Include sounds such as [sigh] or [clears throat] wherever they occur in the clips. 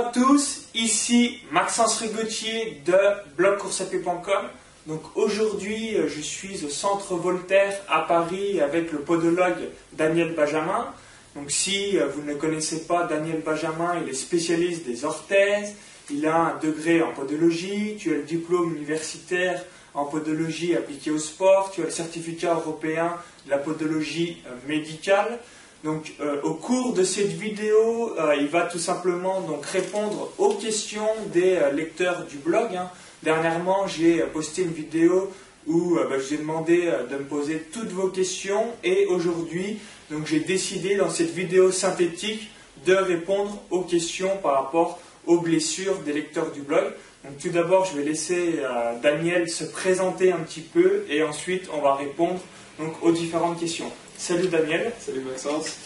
À tous, ici Maxence Rigotier de blogcoursapé.com. Donc aujourd'hui, euh, je suis au centre Voltaire à Paris avec le podologue Daniel Benjamin. Donc si euh, vous ne connaissez pas Daniel Benjamin, il est spécialiste des orthèses, il a un degré en podologie, tu as le diplôme universitaire en podologie appliquée au sport, tu as le certificat européen de la podologie euh, médicale. Donc, euh, au cours de cette vidéo, euh, il va tout simplement donc répondre aux questions des euh, lecteurs du blog. hein. Dernièrement, j'ai posté une vidéo où bah, je vous ai demandé de me poser toutes vos questions et aujourd'hui, j'ai décidé dans cette vidéo synthétique de répondre aux questions par rapport aux blessures des lecteurs du blog. Donc tout d'abord, je vais laisser Daniel se présenter un petit peu et ensuite on va répondre donc aux différentes questions. Salut Daniel. Salut Maxence.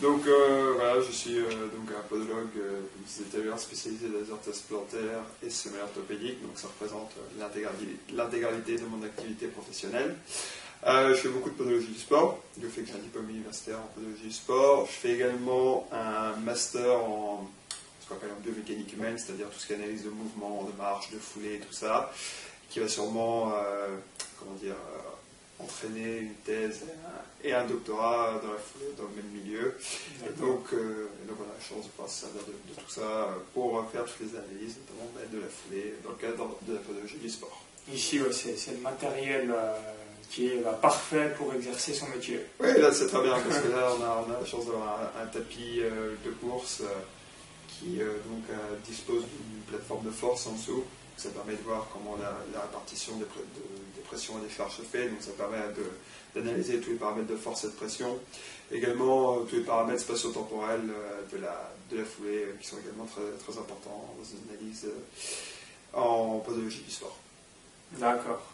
Donc euh, voilà, je suis euh, donc un podologue, euh, comme vous tout à l'heure, spécialisé dans les orthèses plantaires et semelles orthopédiques. Donc ça représente l'intégralité- l'intégralité de mon activité professionnelle. Euh, je fais beaucoup de podologie du sport. Je fais un diplôme universitaire en podologie du sport. Je fais également un master en ce qu'on appelle en biomécanique humaine, c'est-à-dire tout ce qui est analyse de mouvement, de marche, de foulée, tout ça, qui va sûrement, euh, comment dire, euh, entraîner une thèse et un, doctorat dans la foulée, dans le même milieu. Et donc, euh, et donc on a la chance de pouvoir se servir de, de tout ça pour faire toutes les analyses, notamment bah, de la foulée, dans le cadre de la podologie du sport. Ici, ouais, c'est le matériel euh, qui est bah, parfait pour exercer son métier. Oui, là c'est très bien parce que là on a, on a la chance d'avoir un, un tapis euh, de course qui donc dispose d'une plateforme de force en dessous. Ça permet de voir comment la, répartition des, pre- de- des pressions et des charges se fait. Donc ça permet d'analyser tous les paramètres de force et de pression. Également euh, tous les paramètres spatio-temporels euh, de, la, foulée euh, qui sont également très, très importants dans une analyse en podologie du sport. D'accord.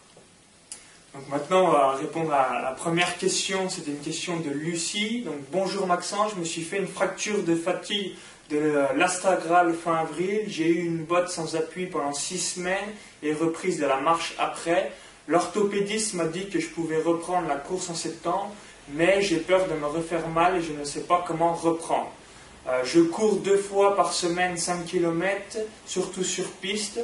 Donc maintenant, on va répondre à la première question. C'était une question de Lucie. Donc bonjour Maxence, je me suis fait une fracture de fatigue de l'astagrale fin avril. J'ai eu une botte sans appui pendant six semaines et reprise de la marche après. L'orthopédiste m'a dit que je pouvais reprendre la course en septembre, mais j'ai peur de me refaire mal et je ne sais pas comment reprendre. Euh, je cours deux fois par semaine 5 km, surtout sur piste.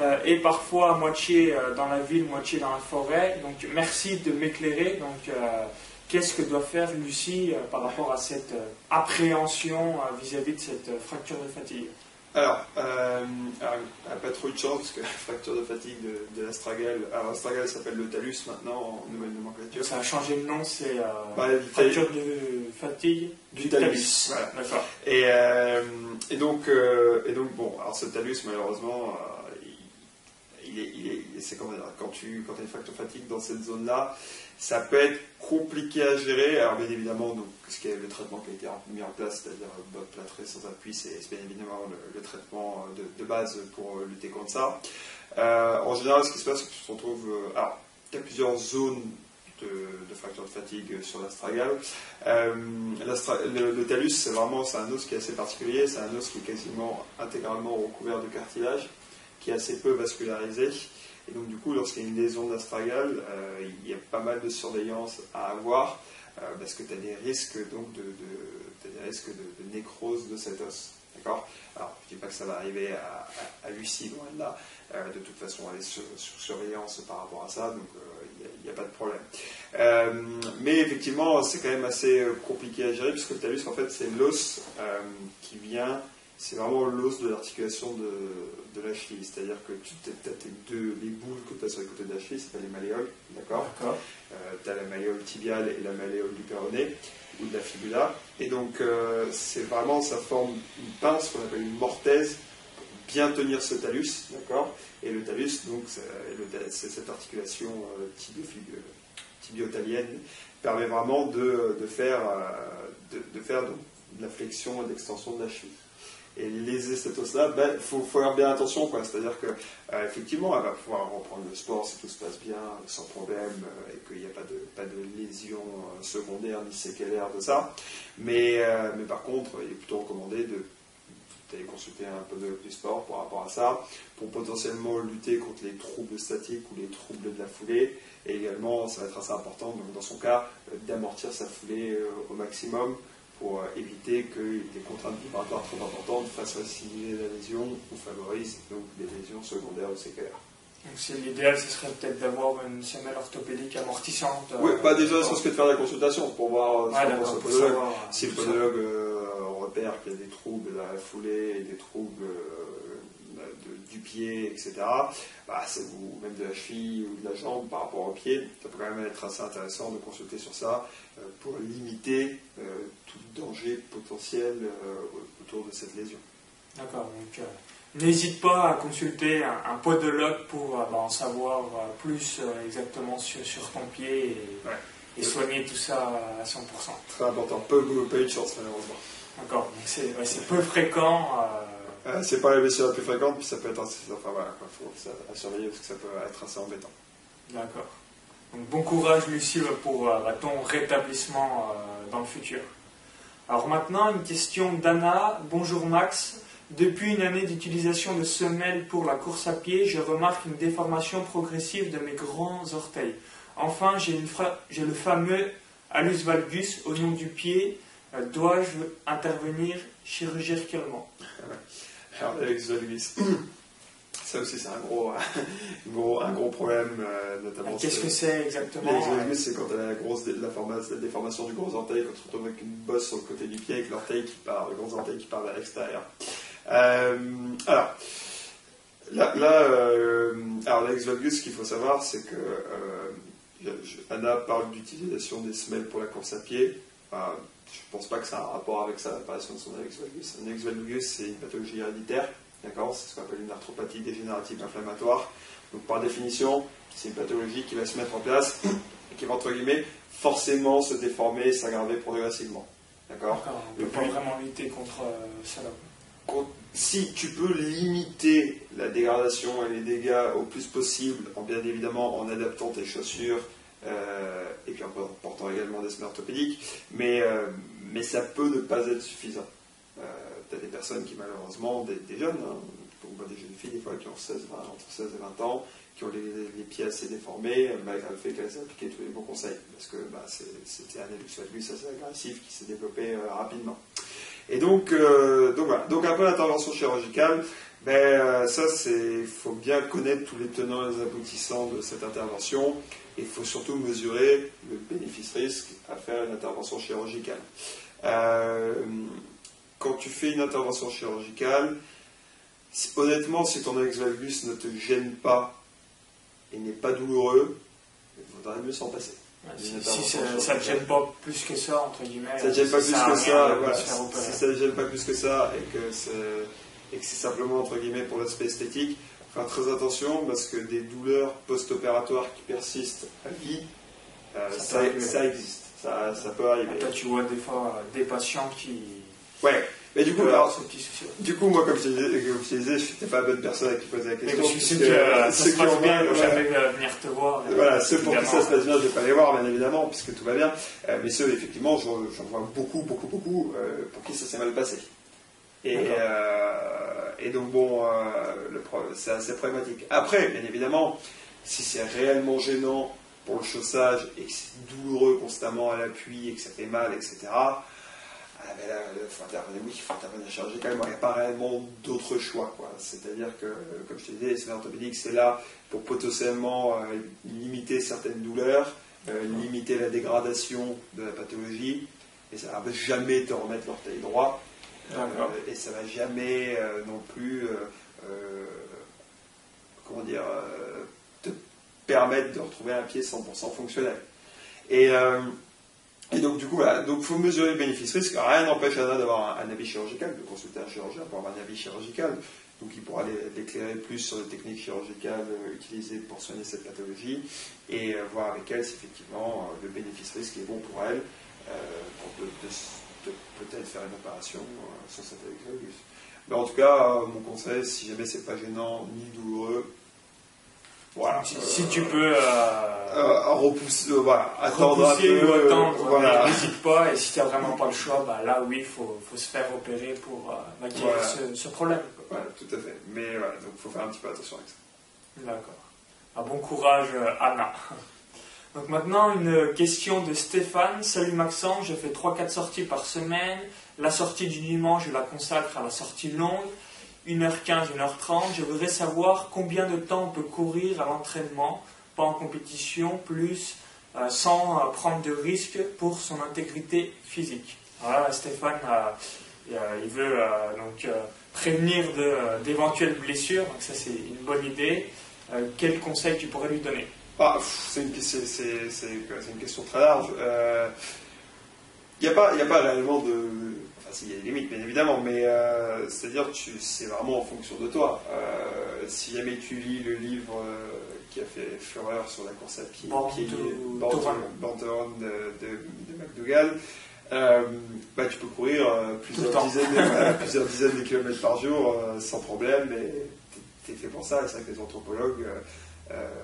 Euh, et parfois moitié euh, dans la ville, moitié dans la forêt. Donc merci de m'éclairer. Donc euh, qu'est-ce que doit faire Lucie par rapport à cette appréhension vis-à-vis de cette fracture de fatigue? Alors, euh, alors, elle n'a pas trop de chance parce que [laughs] la fracture de fatigue de, de l'astragale, alors l'astragale s'appelle le talus maintenant en nouvelle nomenclature. Ça a changé de nom, c'est euh, Bah, fracture de fatigue Du talus, voilà. D'accord. Et, euh, et donc, et donc bon, alors ce talus malheureusement, il, il est, il est- c'est comment quand tu quand as une fracture fatigue dans cette zone-là, ça peut être compliqué à gérer. Alors bien évidemment, donc ce qui est le traitement qui a été mis en place, c'est-à-dire botte plâtrée sans appui, c'est bien évidemment le, traitement de, de base pour euh, lutter contre ça. Euh, en général, ce qui se passe, c'est que tu te retrouves. euh, alors, il y a plusieurs zones de, de fracture de fatigue sur l'astragale. Euh, le, le c'est vraiment c'est un os qui est assez particulier. C'est un os qui est quasiment intégralement recouvert de cartilage, qui est assez peu vascularisé. Et donc, du coup, lorsqu'il y a une lésion d'astragale, euh, il y a pas mal de surveillance à avoir euh, parce que tu as des risques donc de, de- des risques de, nécrose de cet os. D'accord? Alors, je ne dis pas que ça va arriver à, à, à Lucie, loin de là. Euh, de toute façon, elle est sur, sur surveillance par rapport à ça, donc il n'y a, pas de problème. Mais effectivement, c'est quand même assez compliqué à gérer, puisque le talus, en fait, c'est l'os qui vient, c'est vraiment l'os de l'articulation de, de la cheville. C'est-à-dire que tu as tes deux, les boules que tu as sur les côtés de la cheville, c'est pas les malléoles, d'accord? D'accord. tu as la malléole tibiale et la malléole du péroné ou de la fibula. Et donc, euh, c'est vraiment, ça forme une pince qu'on appelle une mortaise pour bien tenir ce talus, d'accord? Et le talus, donc, c'est cette articulation euh, tibio- tibiotalienne, permet vraiment de, de faire, euh, de, de faire donc, la flexion et l'extension de la cheville. Et léser cet os-là, il faut, faire bien attention. C'est-à-dire que, euh, effectivement, elle va pouvoir reprendre le sport si tout se passe bien, sans problème, euh, et qu'il n'y a pas de, pas de lésions euh, secondaires ni séquelaires de ça. Mais, euh, mais par contre, il est plutôt recommandé d'aller consulter un peu de, du sport par rapport à ça, pour potentiellement lutter contre les troubles statiques ou les troubles de la foulée. Et également, ça va être assez important, dans son cas, d'amortir sa foulée au maximum pour éviter que des contraintes vibratoires trop importantes fassent faciliter la lésion ou favorisent donc des lésions secondaires ou séquelaires. Donc l'idéal, ce serait peut-être d'avoir une semelle orthopédique amortissante. oui, pas déjà, ce serait de faire la consultation pour voir si le podologue repère qu'il y a des troubles à la foulée, des troubles du pied, etc., bah, ou même de la cheville ou de la jambe par rapport au pied, ça peut quand même être assez intéressant de consulter sur ça euh, pour limiter euh, tout danger potentiel euh, autour de cette lésion. D'accord, donc n'hésite pas à consulter un, podologue pour bah, en savoir plus exactement sur, ton pied et, soigner tout ça à 100%. Très important, peu, pas eu de chance malheureusement. D'accord, donc c'est peu fréquent. Euh, c'est pas la blessure la plus fréquente, puis ça peut être assez, enfin voilà, faut surveiller parce que ça peut être assez embêtant. D'accord. Donc bon courage Lucie pour euh, ton rétablissement euh, dans le futur. Alors maintenant une question d'Anna. Bonjour Max. Depuis une année d'utilisation de semelles pour la course à pied, je remarque une déformation progressive de mes grands orteils. Enfin, j'ai, le fameux alus valgus au nom du pied. Dois-je intervenir chirurgicalement? [laughs] alors, Alex Valgus. [clears throat] Ça aussi, c'est un [laughs] gros, un gros problème, euh, notamment. Qu'est-ce que c'est exactement L'Alex c'est quand la, grosse, la, déformation du gros orteil, quand on se retrouve avec une bosse sur le côté du pied, avec l'orteil qui part, le gros orteil qui part vers l'extérieur. Euh, alors, là, là euh, alors ce qu'il faut savoir, c'est que Anna parle d'utilisation des semelles pour la course à pied. Je ne pense pas que ça a un rapport avec ça, l'apparition de son Alex valgus. Valgus, c'est une pathologie héréditaire, d'accord C'est ce qu'on appelle une arthropathie dégénérative inflammatoire. Donc, par définition, c'est une pathologie qui va se mettre en place et qui va, entre guillemets, forcément se déformer, s'aggraver progressivement. D'accord On ne peut pas vraiment lutter contre euh, ça si tu peux limiter la dégradation et les dégâts au plus possible, en bien évidemment en adaptant tes chaussures, euh, et puis en portant également des semelles orthopédiques, mais, euh, mais ça peut ne pas être suffisant. Euh, tu as des personnes qui malheureusement, des, jeunes, hein, des jeunes filles des fois qui ont 16, entre 16 et 20 ans, qui ont les, pieds assez déformés, malgré le fait qu'elles aient appliqué tous les bons conseils, parce que bah, c'était un abus assez agressif qui s'est développé rapidement. Et donc, donc voilà, donc après l'intervention chirurgicale, ben, ça il faut bien connaître tous les tenants et les aboutissants de cette intervention il faut surtout mesurer le bénéfice-risque à faire une intervention chirurgicale. Euh, quand tu fais une intervention chirurgicale, honnêtement, si ton ex valgus ne te gêne pas et n'est pas douloureux, il vaudrait mieux s'en passer. si, ça ne gêne pas plus que ça, entre guillemets, ça ne gêne pas plus que ça, si ça ne gêne pas plus que ça et que c'est simplement entre guillemets pour l'aspect esthétique, faire très attention parce que des douleurs post-opératoires qui persistent à vie, euh, ça, existe, ça, ça, peut arriver. Tu vois des fois des patients qui. Ouais, mais du coup, alors, du coup, moi, comme je te disais, je n'étais pas la bonne personne à qui poser la question. Mais je suis que, euh, ça se passe bien, ils jamais venir te voir. Voilà, ceux pour qui ça se passe bien, je ne vais pas les voir, bien évidemment, puisque tout va bien. Euh, mais ceux, effectivement, j'en vois beaucoup, beaucoup, beaucoup, pour qui ça s'est mal passé. Et, et donc, bon, euh, c'est assez problématique. Après, bien évidemment, si c'est réellement gênant pour le chaussage et que c'est douloureux constamment à l'appui et que ça fait mal, etc., ah, ben là, il faut intervenir, oui, il faut intervenir chirurgicalement. Il n'y a pas réellement d'autre choix. C'est-à-dire que, comme je te disais, les orthopédiques, c'est là pour potentiellement euh, limiter certaines douleurs, euh, limiter la dégradation de la pathologie, et ça ne va jamais te remettre l'orteil droit. Et ça va jamais non plus euh, comment dire, euh, te permettre de retrouver un pied 100% fonctionnel. Et, euh, donc, du coup, voilà. Donc, faut mesurer le bénéfice-risque. Rien n'empêche d'avoir un, avis chirurgical, de consulter un chirurgien pour avoir un avis chirurgical. Donc, il pourra l'éclairer plus sur les techniques chirurgicales utilisées pour soigner cette pathologie et voir avec elle si effectivement le bénéfice-risque est bon pour elle pour peut-être faire une opération sur cette valgus. Mais en tout cas, euh, mon conseil, si jamais c'est pas gênant ni douloureux, voilà. Si, tu peux euh, euh, repousser, voilà, attendre un peu, attendre, voilà. n'hésite pas. Et si tu n'as vraiment pas le choix, bah, là oui, il faut, faut, se faire opérer pour maquiller ce, ce, problème. Voilà, tout à fait. Mais voilà, donc il faut faire un petit peu attention avec ça. D'accord. Un bon courage, Anna. [laughs] Donc maintenant, une question de Stéphane. Salut Maxence, je fais 3-4 sorties par semaine. La sortie du dimanche, je la consacre à la sortie longue. 1h15, 1h30. Je voudrais savoir combien de temps on peut courir à l'entraînement, pas en compétition, plus euh, sans euh, prendre de risques pour son intégrité physique. Stéphane, euh, il veut donc prévenir d'éventuelles blessures, donc ça c'est une bonne idée. quel conseil tu pourrais lui donner? Ah, C'est une, une, question très large. Il n'y a, pas, a pas réellement de. Enfin, il y a des limites, bien évidemment, mais c'est-à-dire c'est vraiment en fonction de toi. si jamais tu lis le livre qui a fait fureur sur la course à pied, qui est Banteron de, de, de, McDougall. Euh, bah, tu peux courir euh, plusieurs, dizaines de, [laughs] plusieurs dizaines de kilomètres par jour euh, sans problème, et tu es fait pour ça. Et c'est vrai que les anthropologues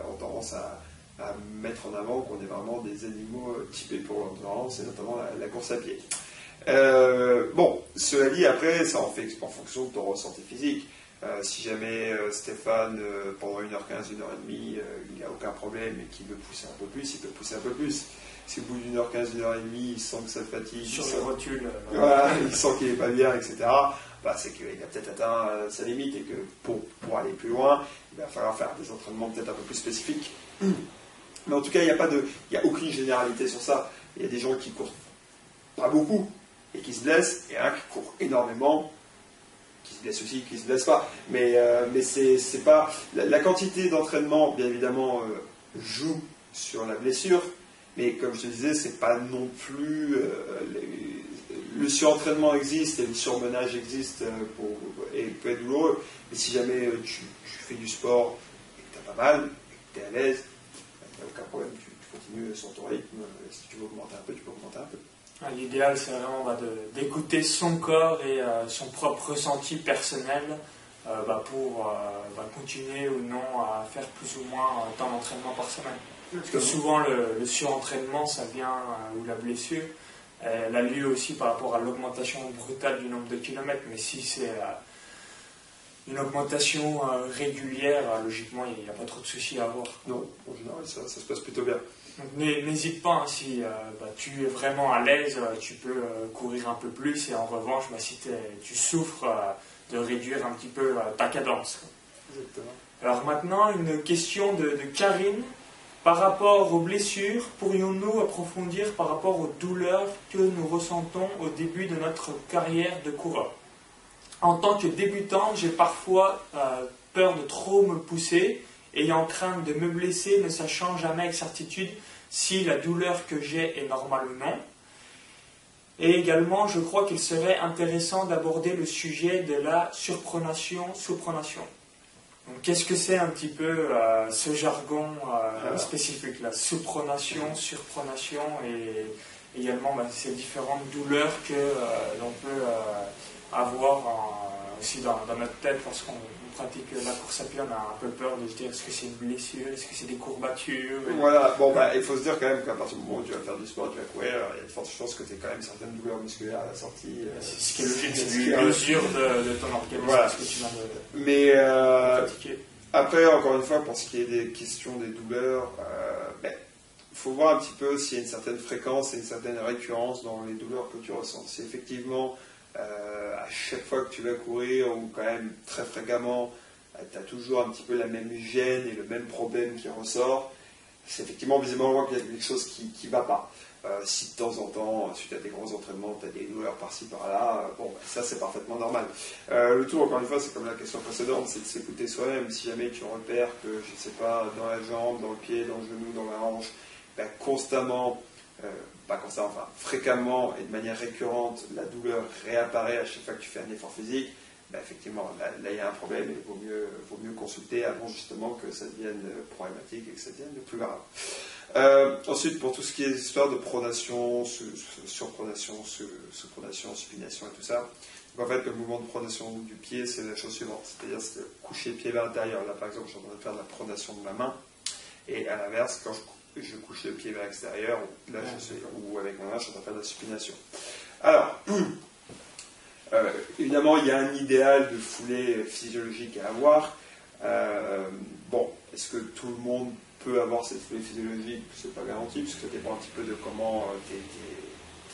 ont tendance à, à, mettre en avant qu'on est vraiment des animaux typés pour l'endurance, et notamment la, course à pied. bon, cela dit, après, ça en fait en fonction de ton ressenti physique. Euh, si jamais euh, Stéphane, euh, pendant 1h15, 1h30, il n'a aucun problème et qu'il veut pousser un peu plus, il peut pousser un peu plus. Si au bout d'une heure 15, une heure et demie, il sent que ça fatigue, sur les rotules, [laughs] il sent qu'il n'est pas bien, etc. Bah, c'est qu'il a peut-être atteint sa limite et que pour, pour, aller plus loin, il va falloir faire des entraînements peut-être un peu plus spécifiques. Mais en tout cas, il n'y a, pas de, il a aucune généralité sur ça. Il y a des gens qui courent pas beaucoup et qui se blessent, et un qui court énormément qui se blesse aussi, qui se blesse pas. Mais, euh, mais c'est pas. La, quantité d'entraînement, bien évidemment, euh, joue sur la blessure, mais comme je te disais, c'est pas non plus. Euh, le surentraînement existe et le surmenage existe pour, et peut être douloureux, mais si jamais tu, fais du sport et que tu as pas mal, et que tu es à l'aise, il n'y a aucun problème, tu, tu continues sur ton rythme. Si tu veux augmenter un peu, tu peux augmenter un peu. Ah, l'idéal, c'est vraiment bah, d'écouter son corps et euh, son propre ressenti personnel euh, bah, pour euh, bah, continuer ou non à faire plus ou moins tant d'entraînement par semaine. Parce que souvent, le, surentraînement, ça vient, ou la blessure, elle a lieu aussi par rapport à l'augmentation brutale du nombre de kilomètres. Mais si c'est une augmentation régulière, logiquement, il n'y a pas trop de soucis à avoir. Non, en général, ça se passe plutôt bien. N'hésite pas, hein, si euh, bah, tu es vraiment à l'aise, euh, tu peux euh, courir un peu plus et en revanche, bah, si tu souffres, de réduire un petit peu ta cadence. Alors maintenant, une question de, Karine. Par rapport aux blessures, pourrions-nous approfondir par rapport aux douleurs que nous ressentons au début de notre carrière de coureur? En tant que débutant, j'ai parfois peur de trop me pousser ayant crainte de me blesser, ne sachant jamais avec certitude si la douleur que j'ai est normale ou non. Et également, je crois qu'il serait intéressant d'aborder le sujet de la surpronation. Qu'est-ce que c'est un petit peu euh, ce jargon euh, spécifique, la sous-pronation, surpronation et également bah, ces différentes douleurs que euh, l'on peut avoir aussi dans, dans, notre tête lorsqu'on pratique la course à pied, on a un peu peur de se dire est-ce que c'est une blessure, est-ce que c'est des courbatures? Voilà, bon, bah, il faut se dire quand même qu'à partir du moment où tu vas faire du sport, tu vas courir, il y a de fortes chances que tu aies quand même certaines douleurs musculaires à la sortie. Euh, c'est ce qui est logique, c'est une mesure de, de, ton organisme, voilà. ce que tu viens de, Mais, euh, pratiquer. Après, encore une fois, pour ce qui est des questions des douleurs, euh, ben, il faut voir un petit peu s'il y a une certaine fréquence et une certaine récurrence dans les douleurs que tu ressens. Si effectivement euh, à chaque fois que tu vas courir, ou quand même très fréquemment, euh, tu as toujours un petit peu la même gêne et le même problème qui ressort, c'est effectivement visiblement qu'il y a quelque chose qui ne va pas. Euh, si de temps en temps, suite à des gros entraînements, tu as des douleurs par-ci par-là, bon, bah, ça c'est parfaitement normal. le tout, encore une fois, c'est comme la question précédente, c'est de s'écouter soi-même. Si jamais tu repères que, je ne sais pas, dans la jambe, dans le pied, dans le genou, dans la hanche, bah, constamment, pas constamment, enfin fréquemment et de manière récurrente, la douleur réapparaît à chaque fois que tu fais un effort physique, bah, effectivement, là, il y a un problème et il vaut mieux, vaut mieux consulter avant justement que ça devienne problématique et que ça devienne plus grave. Euh, ensuite, pour tout ce qui est histoire de pronation, surpronation, sous-pronation, supination et tout ça, en fait, le mouvement de pronation du pied, c'est la chose suivante, c'est-à-dire coucher le pied vers l'intérieur. Là, par exemple, je suis en train de faire de la pronation de ma main, et à l'inverse, quand je je couche le pied vers l'extérieur, là, je ou avec ma main, je suis en train de faire de la supination. Alors, [clears throat] euh, évidemment, il y a un idéal de foulée physiologique à avoir. Euh, bon, est-ce que tout le monde peut avoir cette foulée physiologique, c'est pas garanti, puisque ça dépend un petit peu de comment tu es,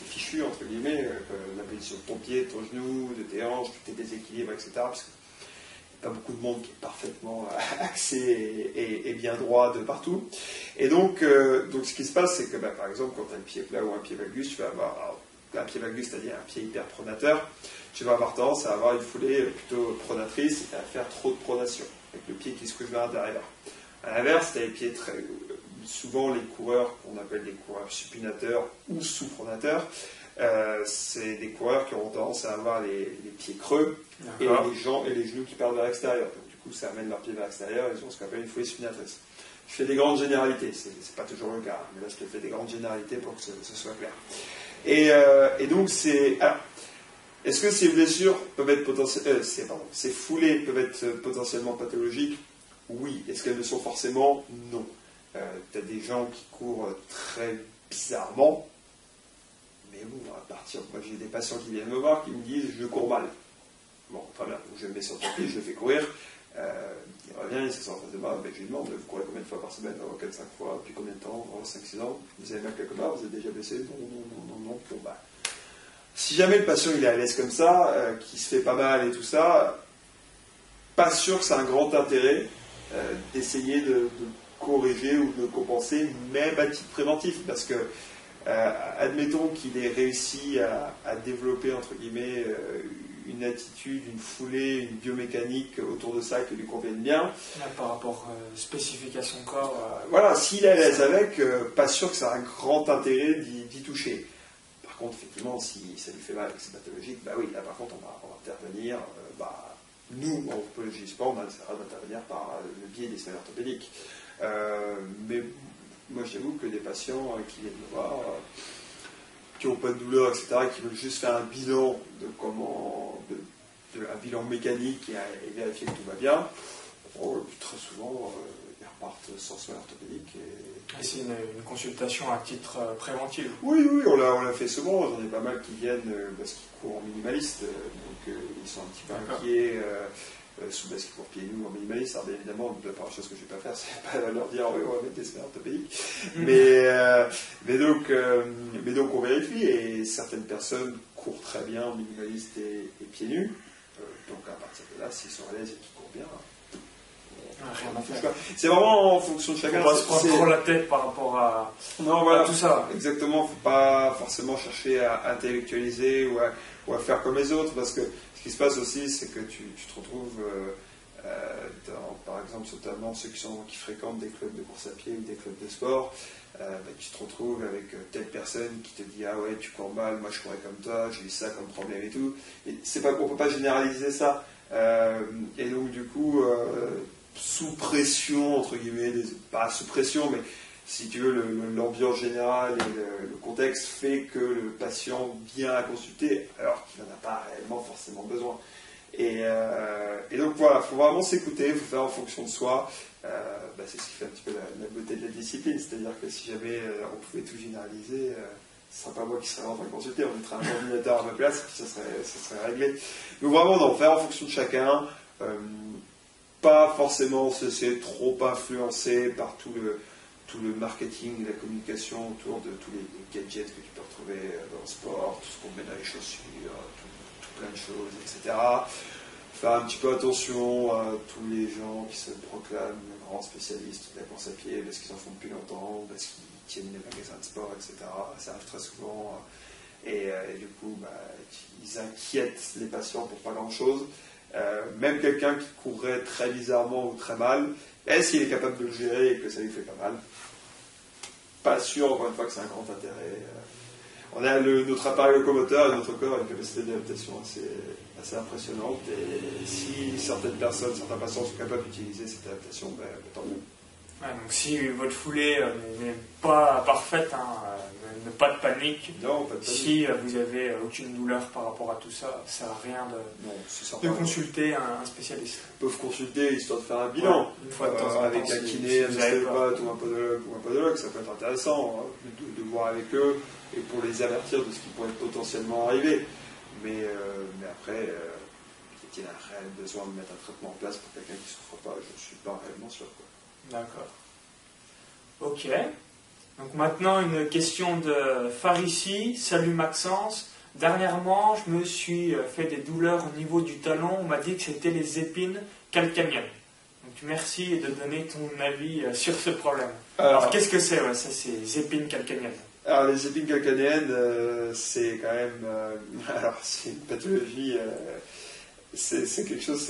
fichu, entre guillemets, la position de ton pied, de ton genou, de tes hanches, tous tes déséquilibres, etc. Parce pas beaucoup de monde qui est parfaitement [laughs] axé et, bien droit de partout. Et donc, donc ce qui se passe, c'est que bah, par exemple, quand tu as un pied plat ou un pied valgus, tu vas avoir un pied valgus, c'est-à-dire un pied hyper pronateur, tu vas avoir tendance à avoir une foulée plutôt pronatrice et à faire trop de pronation, avec le pied qui se couche vers l'intérieur. À l'inverse, tu as les pieds très. Souvent, les coureurs qu'on appelle des coureurs supinateurs ou sous-pronateurs, euh, c'est des coureurs qui ont tendance à avoir les, pieds creux et les, jambes, et les genoux qui partent vers l'extérieur. Du coup, ça amène leurs pieds vers l'extérieur ils ont ce qu'on appelle une foulée supinatrice. Je fais des grandes généralités, c'est pas toujours le cas, mais là je te fais des grandes généralités pour que ce, soit clair. Et, euh, et donc, c'est. Est-ce que ces blessures peuvent être potentiellement. Euh, ces foulées peuvent être potentiellement pathologiques? Oui. Est-ce qu'elles le sont forcément? Non. Euh, tu as des gens qui courent très bizarrement, mais bon, à partir. Moi, j'ai des patients qui viennent me voir qui me disent Je cours mal. Bon, très bien. je me mets sur le tapis, je le fais courir. Euh, il revient, il s'assoit en face de moi, ben, je lui demande Vous courez combien de fois par semaine? 4-5 fois, depuis combien de temps? 5-6 ans Vous avez mal quelque part? Vous êtes déjà blessé? Non, non, non, non, non. Bon, bah si jamais le patient il est à l'aise comme ça, euh, qui se fait pas mal et tout ça, pas sûr que c'est un grand intérêt euh, d'essayer de, corriger ou de compenser, même à titre préventif, parce que euh, admettons qu'il ait réussi à, développer entre guillemets une attitude, une foulée, une biomécanique autour de ça qui lui convienne bien. par rapport spécifique à son corps. voilà, s'il est à l'aise avec, pas sûr que ça a un grand intérêt d'y toucher contre, effectivement, si ça lui fait mal et que c'est pathologique, bah oui, là par contre, on va, intervenir. Euh, bah, nous, en orthopédie sport, on essaiera d'intervenir par le biais des soins orthopédiques. Euh, mais moi, je t'avoue que des patients euh, qui viennent me voir, qui n'ont pas de douleur, etc., qui veulent juste faire un bilan de comment, de, un bilan mécanique et, vérifier que tout va bien, oh, très souvent, ils repartent sans soins orthopédiques. Et, c'est une, consultation à titre euh, préventif Oui, oui, on l'a fait souvent. J'en ai pas mal qui viennent euh, parce qu'ils courent en minimaliste. donc euh, ils sont un petit peu inquiets. Sous parce qu'ils courent pieds nus en minimaliste. Alors bien évidemment, la première chose que je ne vais pas faire, [laughs] c'est pas leur dire oui, on va mettre des semelles orthopédiques. mais, mais, donc, mais donc on vérifie et certaines personnes courent très bien en minimaliste et, et pieds nus. donc à partir de là, s'ils sont à l'aise et qu'ils courent bien, c'est vraiment en fonction de chacun. On va se prendre trop la tête par rapport à, non, voilà, tout ça. Exactement, il ne faut pas forcément chercher à intellectualiser ou à, ou à, faire comme les autres, parce que ce qui se passe aussi, c'est que tu, tu, te retrouves, euh, euh, dans, par exemple, notamment ceux qui, sont, qui fréquentent des clubs de course à pied ou des clubs de sport, euh, bah, tu te retrouves avec telle personne qui te dit Ah ouais, tu cours mal, moi je courais comme toi, j'ai eu ça comme problème et tout. Et c'est pas, on ne peut pas généraliser ça. et donc, du coup, sous pression, entre guillemets, pas sous pression, mais si tu veux, l'ambiance générale et le, contexte fait que le patient vient à consulter alors qu'il n'en a pas réellement forcément besoin. Et, euh, donc voilà, il faut vraiment s'écouter, il faut faire en fonction de soi. Euh, bah, c'est ce qui fait un petit peu la, beauté de la discipline, c'est-à-dire que si jamais euh, on pouvait tout généraliser, ce ne sera pas moi qui serais en train de consulter, on mettrait un ordinateur à ma place et puis ça serait, ça serait réglé. Donc vraiment, non, faire en fonction de chacun pas forcément se laisser trop influencer par tout le, tout le marketing et la communication autour de tous les, gadgets que tu peux retrouver dans le sport, tout ce qu'on met dans les chaussures, tout, plein de choses, etc. Faire un petit peu attention à tous les gens qui se proclament grands spécialistes de la course à pied parce qu'ils en font depuis longtemps, parce qu'ils tiennent les magasins de sport, etc. Ça arrive très souvent. Et, euh, du coup, bah, ils inquiètent les patients pour pas grand-chose. Euh, même quelqu'un qui courrait très bizarrement ou très mal, est-ce qu'il est capable de le gérer et que ça lui fait pas mal? Pas sûr, encore une fois, que c'est un grand intérêt. Euh, on a notre appareil locomoteur et notre corps a une capacité d'adaptation assez, assez, impressionnante. Et si certaines personnes, certains patients sont capables d'utiliser cette adaptation, ben, tant mieux. Donc si votre foulée euh, n'est pas parfaite, hein, pas de panique. Non, pas de panique. Si euh, vous avez euh, aucune douleur par rapport à tout ça, ça sert à rien de, de consulter un, spécialiste. Ils peuvent consulter histoire de faire un bilan. une fois de temps en euh, avec un kiné, un ostéopathe ou un podologue, ou un podologue, ça peut être intéressant hein, de, voir avec eux et pour les avertir de ce qui pourrait potentiellement arriver. Mais, mais après, qu'il y a un réel besoin de mettre un traitement en place pour quelqu'un qui ne souffre pas, je ne suis pas réellement sûr. D'accord. Ok. Donc maintenant, une question de Farissi. Salut Maxence. Dernièrement, je me suis euh, fait des douleurs au niveau du talon. On m'a dit que c'était les épines calcanéennes. Donc merci de donner ton avis euh, sur ce problème. Alors, qu'est-ce que c'est ouais, ça, ces épines calcanéennes Alors les épines calcanéennes, euh, c'est quand même, euh, [laughs] alors c'est une pathologie, euh, c'est quelque chose,